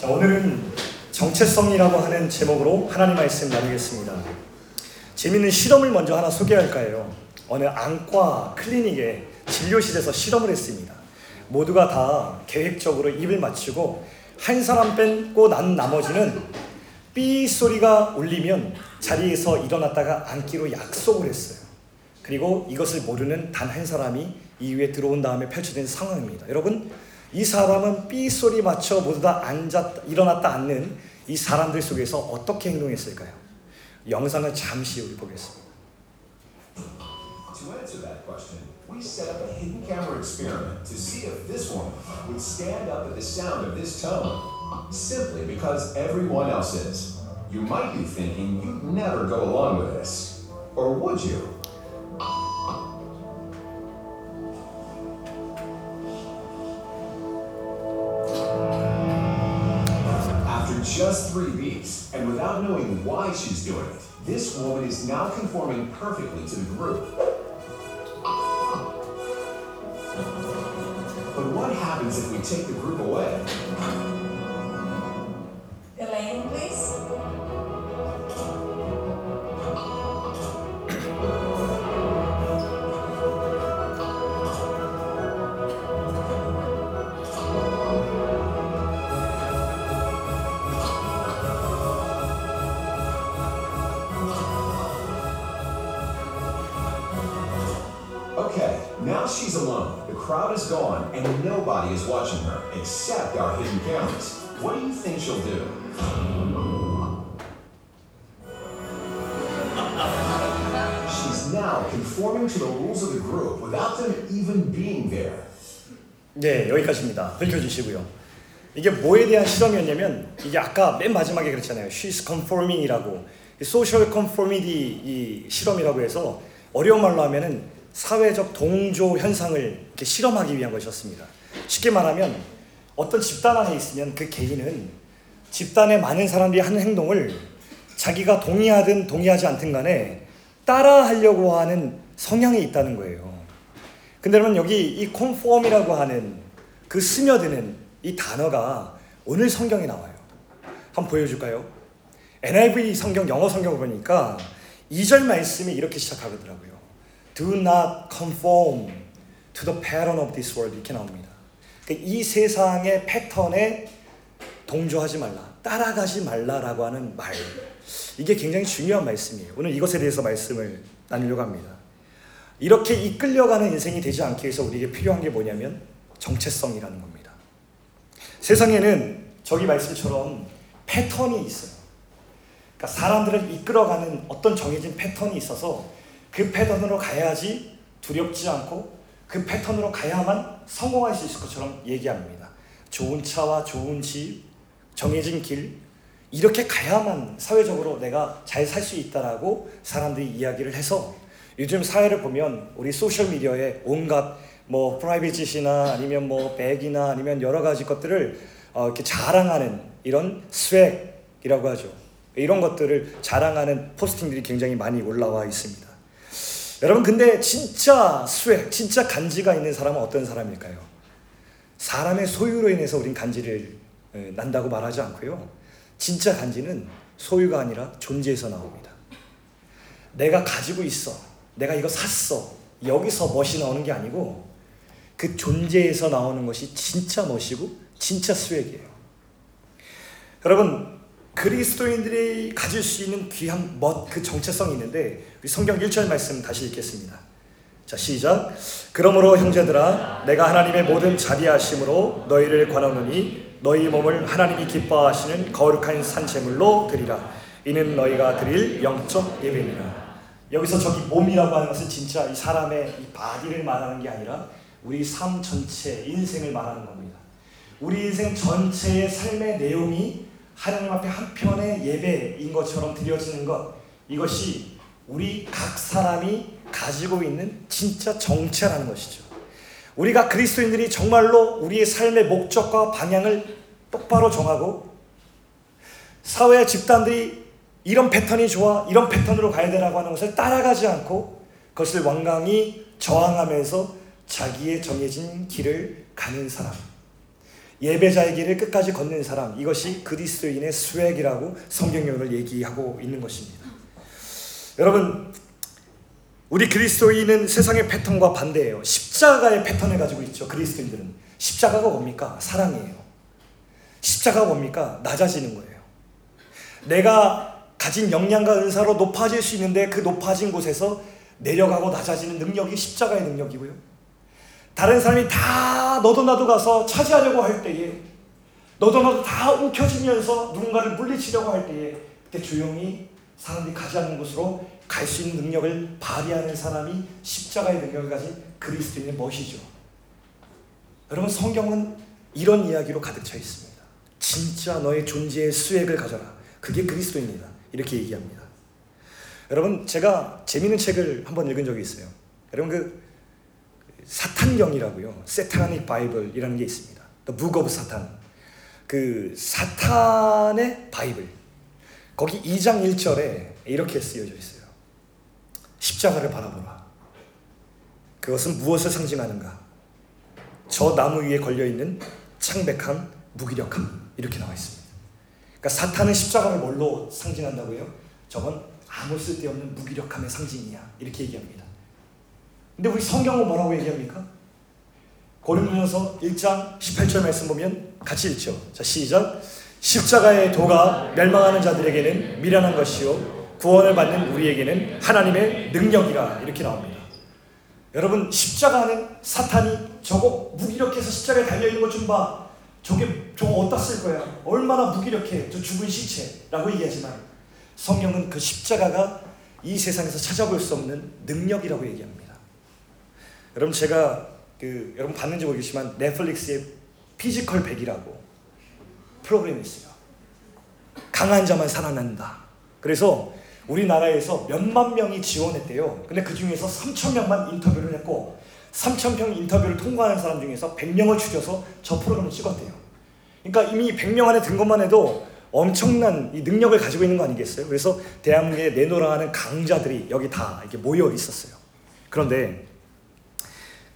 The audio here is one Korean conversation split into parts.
자, 오늘은 정체성이라고 하는 제목으로 하나님 말씀 나누겠습니다. 재밌는 실험을 먼저 하나 소개할까 해요. 어느 안과 클리닉에 진료실에서 실험을 했습니다. 모두가 다 계획적으로 입을 맞추고 한 사람 빼고 난 나머지는 삐 소리가 울리면 자리에서 일어났다가 앉기로 약속을 했어요. 그리고 이것을 모르는 단 한 사람이 이후에 들어온 다음에 펼쳐진 상황입니다. 여러분, 이 사람은 삐 소리 맞춰 모두 다 앉았 일어났다 앉는 이 사람들 속에서 어떻게 행동했을까요? 영상을 잠시 우리 보겠습니다. To answer that question, we set up a hidden camera experiment to see if this woman would stand up at the sound of this tone, simply because everyone else is. You might be thinking you'd never go along with this. Or would you? Knowing why she's doing it, this woman is now conforming perfectly to the group. But what happens if we take the group away? Nobody is watching her except our hidden cameras. What do you think she'll do? She's now conforming to the rules of the group without them even being there. 네, 여기까지입니다. 밝혀주시고요. 이게 뭐에 대한 실험이었냐면 이게 아까 맨 마지막에 그랬잖아요. She's conforming이라고 social conformity 이 실험이라고 해서 어려운 말로 하면은 사회적 동조 현상을 실험하기 위한 것이었습니다. 쉽게 말하면 어떤 집단 안에 있으면 그 개인은 집단의 많은 사람들이 하는 행동을 자기가 동의하든 동의하지 않든 간에 따라하려고 하는 성향이 있다는 거예요. 근데 여러분 여기 이 conform이라고 하는 그 스며드는 이 단어가 오늘 성경에 나와요. 한번 보여줄까요? NIV 성경 영어 성경을 보니까 2절 말씀이 이렇게 시작하더라고요. Do not conform to the pattern of this world 이렇게 나옵니다. 그러니까 이 세상의 패턴에 동조하지 말라, 따라가지 말라라고 하는 말. 이게 굉장히 중요한 말씀이에요. 오늘 이것에 대해서 말씀을 나누려고 합니다. 이렇게 이끌려가는 인생이 되지 않기 위해서 우리에게 필요한 게 뭐냐면 정체성이라는 겁니다. 세상에는 저기 말씀처럼 패턴이 있어요. 그러니까 사람들을 이끌어가는 어떤 정해진 패턴이 있어서 그 패턴으로 가야지 두렵지 않고 그 패턴으로 가야만 성공할 수 있을 것처럼 얘기합니다. 좋은 차와 좋은 집, 정해진 길, 이렇게 가야만 사회적으로 내가 잘 살 수 있다라고 사람들이 이야기를 해서 요즘 사회를 보면 우리 소셜 미디어에 온갖 뭐 private이나 아니면 뭐 백이나 아니면 여러 가지 것들을 어, 이렇게 자랑하는 이런 swag이라고 하죠. 이런 것들을 자랑하는 posting들이 굉장히 많이 올라와 있습니다. 여러분 근데 진짜 swag, 진짜 간지가 있는 사람은 어떤 사람일까요? 사람의 소유로 인해서 우린 간지를 에, 난다고 말하지 않고요. 진짜 간지는 소유가 아니라 존재에서 나옵니다. 내가 가지고 있어. 내가 이거 샀어. 여기서 멋이 나오는 게 아니고 그 존재에서 나오는 것이 진짜 멋이고 진짜 스웩이에요. 여러분 그리스도인들이 가질 수 있는 귀한 멋, 그 정체성이 있는데 우리 성경 1절 말씀 다시 읽겠습니다. 자 시작. 그러므로 형제들아 내가 하나님의 모든 자비하심으로 너희를 권하노니 너희 몸을 하나님이 기뻐하시는 거룩한 산재물로 드리라. 이는 너희가 드릴 영적 예배니라. 여기서 저기 몸이라고 하는 것은 진짜 이 사람의 이 바디를 말하는 게 아니라 우리 삶 전체 인생을 말하는 겁니다. 우리 인생 전체의 삶의 내용이 하나님 앞에 한 편의 예배인 것처럼 드려지는 것 이것이 우리 각 사람이 가지고 있는 진짜 정체라는 것이죠. 우리가 그리스도인들이 정말로 우리의 삶의 목적과 방향을 똑바로 정하고 사회 집단들이 이런 패턴이 좋아 이런 패턴으로 가야 되라고 하는 것을 따라가지 않고 그것을 완강히 저항하면서 자기의 정해진 길을 가는 사람 예배자의 길을 끝까지 걷는 사람 이것이 그리스도인의 수액이라고 성경용어를 얘기하고 있는 것입니다. 여러분 우리 그리스도인은 세상의 패턴과 반대예요. 십자가의 패턴을 가지고 있죠. 그리스도인들은 십자가가 뭡니까? 사랑이에요. 십자가가 뭡니까? 낮아지는 거예요. 내가 가진 역량과 은사로 높아질 수 있는데 그 높아진 곳에서 내려가고 낮아지는 능력이 십자가의 능력이고요. 다른 사람이 다 너도 나도 가서 차지하려고 할 때에 너도 나도 다 움켜쥐면서 누군가를 물리치려고 할 때에 그때 조용히 사람들이 가지 않는 곳으로 갈 수 있는 능력을 발휘하는 사람이 십자가의 능력을 가진 그리스도인의 멋이죠. 여러분 성경은 이런 이야기로 가득 차 있습니다. 진짜 너의 존재의 swag을 가져라. 그게 그리스도입니다. 이렇게 얘기합니다. 여러분 제가 재밌는 책을 한번 읽은 적이 있어요. 여러분 그 사탄경이라고요. Satanic Bible이라는 게 있습니다. The Book of Satan. 그 사탄의 바이블. 거기 2장 1절에 이렇게 쓰여져 있어요. 십자가를 바라보라. 그것은 무엇을 상징하는가? 저 나무 위에 걸려 있는 창백함, 무기력함 이렇게 나와 있습니다. 그러니까 사탄은 십자가를 뭘로 상징한다고요? 저건 아무 쓸데없는 무기력함의 상징이야. 이렇게 얘기합니다. 근데 우리 성경은 뭐라고 얘기합니까? 고린도전서 1장 18절 말씀 보면 같이 읽죠. 자, 시작. 십자가의 도가 멸망하는 자들에게는 미련한 것이요 구원을 받는 우리에게는 하나님의 능력이라 이렇게 나옵니다. 여러분 십자가는 사탄이 저거 무기력해서 십자가에 달려 있는 것 좀 봐. 저게 저거 어디다 쓸 거야? 얼마나 무기력해? 저 죽은 시체라고 얘기하지만 성경은 그 십자가가 이 세상에서 찾아볼 수 없는 능력이라고 얘기합니다. 여러분 제가 그 여러분 봤는지 모르겠지만 넷플릭스에 피지컬 100이라고 프로그램이 있어요. 강한 자만 살아난다. 그래서 우리나라에서 몇만 명이 지원했대요. 근데 그 중에서 3천 명만 인터뷰를 했고 3천 명 인터뷰를 통과하는 사람 중에서 100명을 추려서 저 프로그램을 찍었대요. 그러니까 이미 100명 안에 든 것만 해도 엄청난 이 능력을 가지고 있는 거 아니겠어요? 그래서 대한민국에 내노라 하는 강자들이 여기 다 이렇게 모여 있었어요. 그런데 그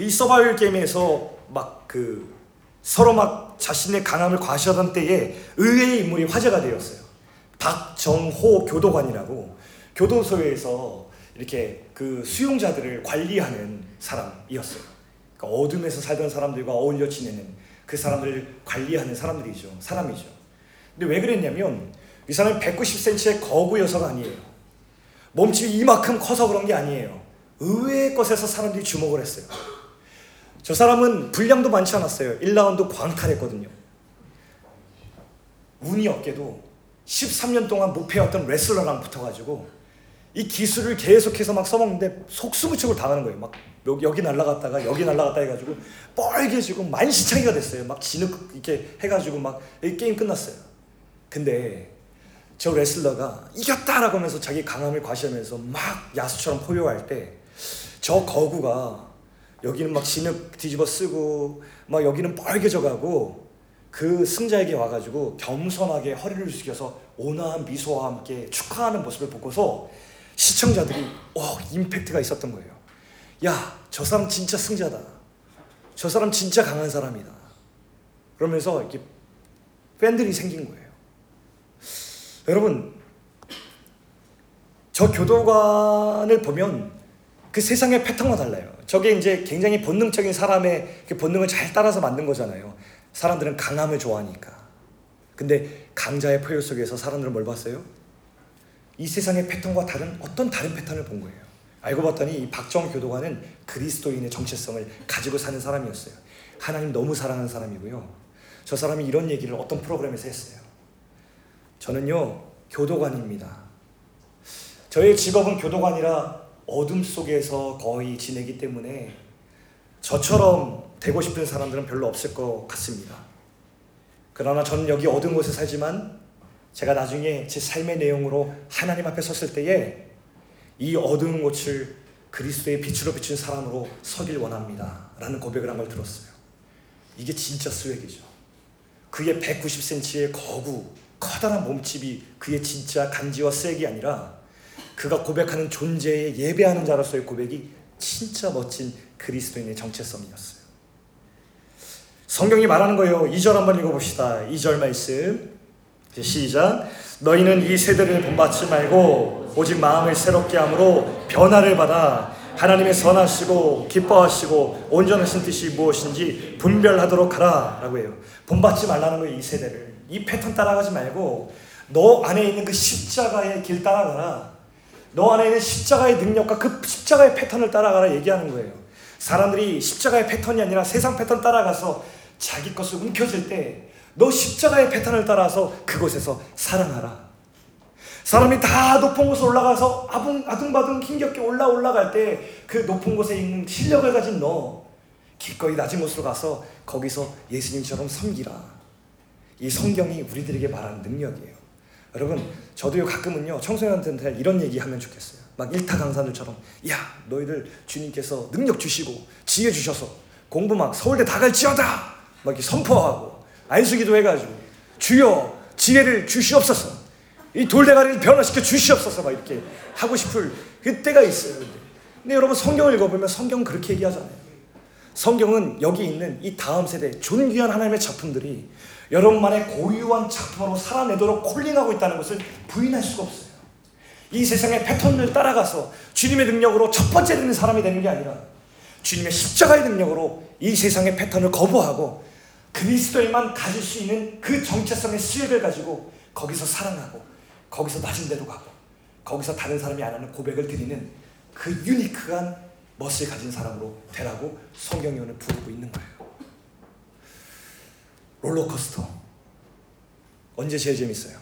이 서바이벌 게임에서 막 그 서로 막 자신의 강함을 과시하던 때에 의외의 인물이 화제가 되었어요. 박정호 교도관이라고 교도소에서 이렇게 그 수용자들을 관리하는 사람이었어요. 그러니까 어둠에서 살던 사람들과 어울려 지내는 그 사람들을 관리하는 사람들이죠. 사람이죠. 근데 왜 그랬냐면 이 사람이 190cm의 거구 여성 아니에요. 몸집이 이만큼 커서 그런 게 아니에요. 의외의 것에서 사람들이 주목을 했어요. 저 사람은 분량도 많지 않았어요. 1라운드 광탈했거든요. 운이 없게도 13년 동안 목표였던 레슬러랑 붙어가지고 이 기술을 계속해서 막 써먹는데 속수무책으로 당하는 거예요. 막 여기, 날라갔다가 여기 날라갔다 해가지고 뻘개지고 만시창이가 됐어요. 막 진흙 이렇게 해가지고 막 게임 끝났어요. 근데 저 레슬러가 이겼다라고 하면서 자기 강함을 과시하면서 막 야수처럼 포효할 때 저 거구가 여기는 막 진흙 뒤집어 쓰고 막 여기는 뻘개져 가고 그 승자에게 와가지고 겸손하게 허리를 숙여서 온화한 미소와 함께 축하하는 모습을 보고서 시청자들이 어 임팩트가 있었던 거예요. 야, 저 사람 진짜 승자다. 저 사람 진짜 강한 사람이다. 그러면서 이렇게 팬들이 생긴 거예요. 여러분, 저 교도관을 보면 그 세상의 패턴과 달라요. 저게 이제 굉장히 본능적인 사람의 그 본능을 잘 따라서 만든 거잖아요. 사람들은 강함을 좋아하니까. 근데 강자의 포효 속에서 사람들은 뭘 봤어요? 이 세상의 패턴과 다른 어떤 다른 패턴을 본 거예요. 알고 봤더니 이 박정 교도관은 그리스도인의 정체성을 가지고 사는 사람이었어요. 하나님 너무 사랑하는 사람이고요. 저 사람이 이런 얘기를 어떤 프로그램에서 했어요. 저는요, 교도관입니다. 저의 직업은 교도관이라 어둠 속에서 거의 지내기 때문에 저처럼 되고 싶은 사람들은 별로 없을 것 같습니다. 그러나 저는 여기 어두운 곳에 살지만 제가 나중에 제 삶의 내용으로 하나님 앞에 섰을 때에 이 어두운 곳을 그리스도의 빛으로 비춘 사람으로 서길 원합니다. 라는 고백을 한 걸 들었어요. 이게 진짜 swag이죠. 그의 190cm의 거구, 커다란 몸집이 그의 진짜 간지와 swag이 아니라 그가 고백하는 존재에 예배하는 자로서의 고백이 진짜 멋진 그리스도인의 정체성이었어요. 성경이 말하는 거예요. 2절 한번 읽어봅시다. 2절 말씀. 시작. 너희는 이 세대를 본받지 말고 오직 마음을 새롭게 함으로 변화를 받아 하나님의 선하시고 기뻐하시고 온전하신 뜻이 무엇인지 분별하도록 하라라고 해요. 본받지 말라는 거예요. 이 세대를. 이 패턴 따라가지 말고 너 안에 있는 그 십자가의 길 따라가라. 너 안에 있는 십자가의 능력과 그 십자가의 패턴을 따라가라 얘기하는 거예요. 사람들이 십자가의 패턴이 아니라 세상 패턴 따라가서 자기 것을 움켜쥘 때 너 십자가의 패턴을 따라서 그곳에서 사랑하라. 사람이 다 높은 곳에 올라가서 아둥, 아둥바둥 힘겹게 올라 올라갈 때 그 높은 곳에 있는 실력을 가진 너 기꺼이 낮은 곳으로 가서 거기서 예수님처럼 섬기라. 이 성경이 우리들에게 말하는 능력이에요. 여러분, 저도요 가끔은요 청소년한테 이런 얘기하면 좋겠어요. 막 일타 강사들처럼 야 너희들 주님께서 능력 주시고 지혜 주셔서 공부 막 서울대 다 갈지어다 막 이렇게 선포하고 안수기도 해가지고 주여 지혜를 주시옵소서 이 돌대가리를 변화시켜 주시옵소서 막 이렇게 하고 싶을 그때가 있어요. 근데, 여러분 성경을 읽어보면 성경은 그렇게 얘기하잖아요. 성경은 여기 있는 이 다음 세대 존귀한 하나님의 작품들이 여러분만의 고유한 작품으로 살아내도록 콜링하고 있다는 것을 부인할 수가 없어요. 이 세상의 패턴을 따라가서 주님의 능력으로 첫 번째 되는 사람이 되는 게 아니라 주님의 십자가의 능력으로 이 세상의 패턴을 거부하고 그리스도에만 가질 수 있는 그 정체성의 실을 가지고 거기서 사랑하고 거기서 낮은 데로 가고 거기서 다른 사람이 안 하는 고백을 드리는 그 유니크한 멋을 가진 사람으로 되라고 성경이 오늘 부르고 있는 거예요. 롤러코스터 언제 제일 재밌어요?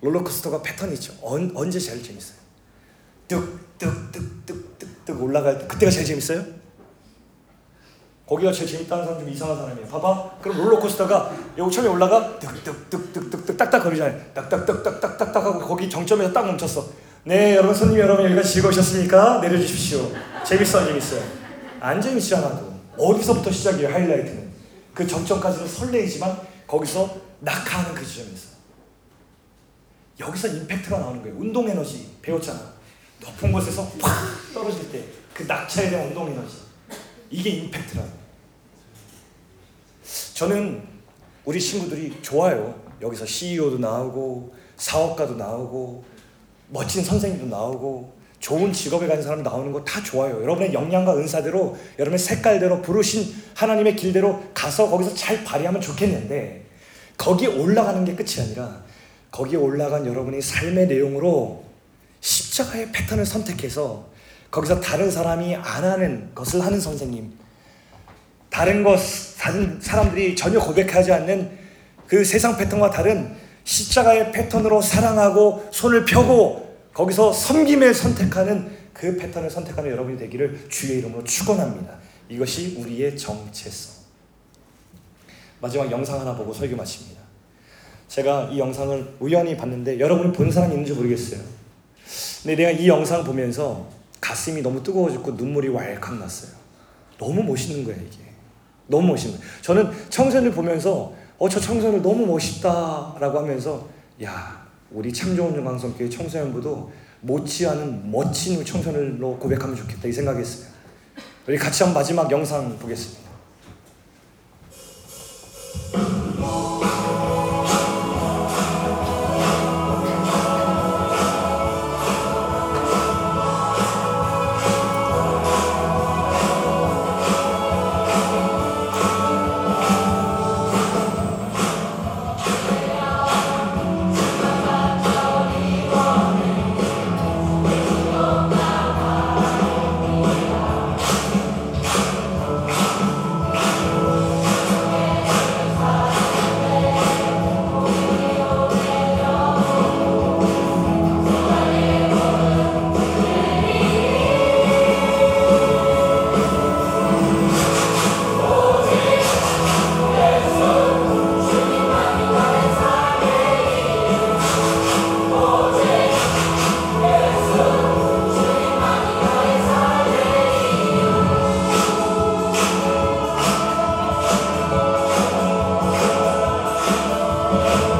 롤러코스터가 패턴이 있죠. 언, 언제 제일 재밌어요? 뚝 뚝 뚝 뚝 뚝 뚝 올라갈 때 그때가 제일 재밌어요? 거기가 제일 재밌다는 사람 좀 이상한 사람이에요. 봐봐. 그럼 롤러코스터가 여기 처음에 올라가 뚝뚝뚝뚝뚝뚝 딱딱 거리잖아요. 딱딱딱딱딱딱 하고 거기 정점에서 딱 멈췄어. 네, 여러분 손님 여러분 여기가 즐거우셨습니까? 내려주십시오. 재밌어 안 재밌어요? 안 재밌지 않아도 어디서부터 시작이에요 하이라이트는 그 정점까지는 설레이지만 거기서 낙하하는 그 지점에서 여기서 임팩트가 나오는 거예요. 운동 에너지 배웠잖아. 높은 곳에서 확 떨어질 때 그 낙차에 대한 운동 에너지 이게 임팩트라는 저는 우리 친구들이 좋아요. 여기서 CEO도 나오고 사업가도 나오고 멋진 선생님도 나오고 좋은 직업에 가는 사람 나오는 거 다 좋아요. 여러분의 역량과 은사대로 여러분의 색깔대로 부르신 하나님의 길대로 가서 거기서 잘 발휘하면 좋겠는데 거기에 올라가는 게 끝이 아니라 거기에 올라간 여러분의 삶의 내용으로 십자가의 패턴을 선택해서 거기서 다른 사람이 안 하는 것을 하는 선생님, 다른 것, 다른 사람들이 전혀 고백하지 않는 그 세상 패턴과 다른 십자가의 패턴으로 사랑하고 손을 펴고 거기서 섬김을 선택하는 그 패턴을 선택하는 여러분이 되기를 주의 이름으로 축원합니다. 이것이 우리의 정체성. 마지막 영상 하나 보고 설교 마칩니다. 제가 이 영상을 우연히 봤는데 여러분이 본 사람 있는지 모르겠어요. 근데 내가 이 영상 보면서 가슴이 너무 뜨거워 죽고 눈물이 왈칵 났어요. 너무 멋있는 거예요, 이게. 너무 멋있는 거예요. 저는 청소년을 보면서 어, 저 청소년 너무 멋있다 라고 하면서 야, 우리 창조원중 방송교회 청소년부도 못지않은 멋진 청소년으로 고백하면 좋겠다 이 생각했어요. 우리 같이 한 마지막 영상 보겠습니다. Oh.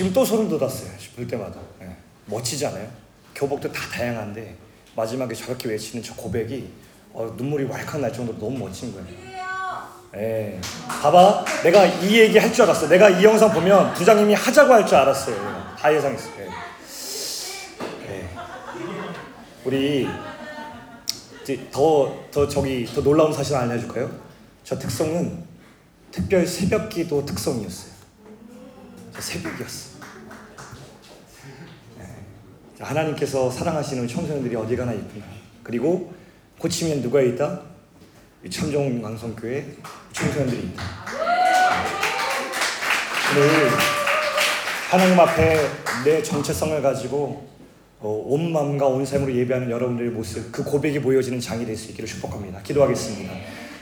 지금 또 소름 돋았어요. 볼 때마다. 예. 멋지지 않아요? 교복도 다 다양한데 마지막에 저렇게 외치는 저 고백이 어, 눈물이 왈칵 날 정도로 너무 멋진 거예요. 예. 봐봐. 내가 이 얘기 할 줄 알았어. 내가 이 영상 보면 부장님이 하자고 할 줄 알았어요. 다 예상했어요. 예. 예. 우리 이제 더, 더 저기 더 놀라운 사실 알려줄까요? 저 특성은 특별 새벽 기도 특성이었어요. 저 새벽이었어. 네. 자, 하나님께서 사랑하시는 청소년들이 어디 가나 있구나. 그리고 고치면 누가 있다? 이 참정 강성교회 청소년들이 있다. 오늘 하나님 앞에 내 정체성을 가지고 어, 온 마음과 온 삶으로 예배하는 여러분들의 모습, 그 고백이 보여지는 장이 될 수 있기를 축복합니다. 기도하겠습니다.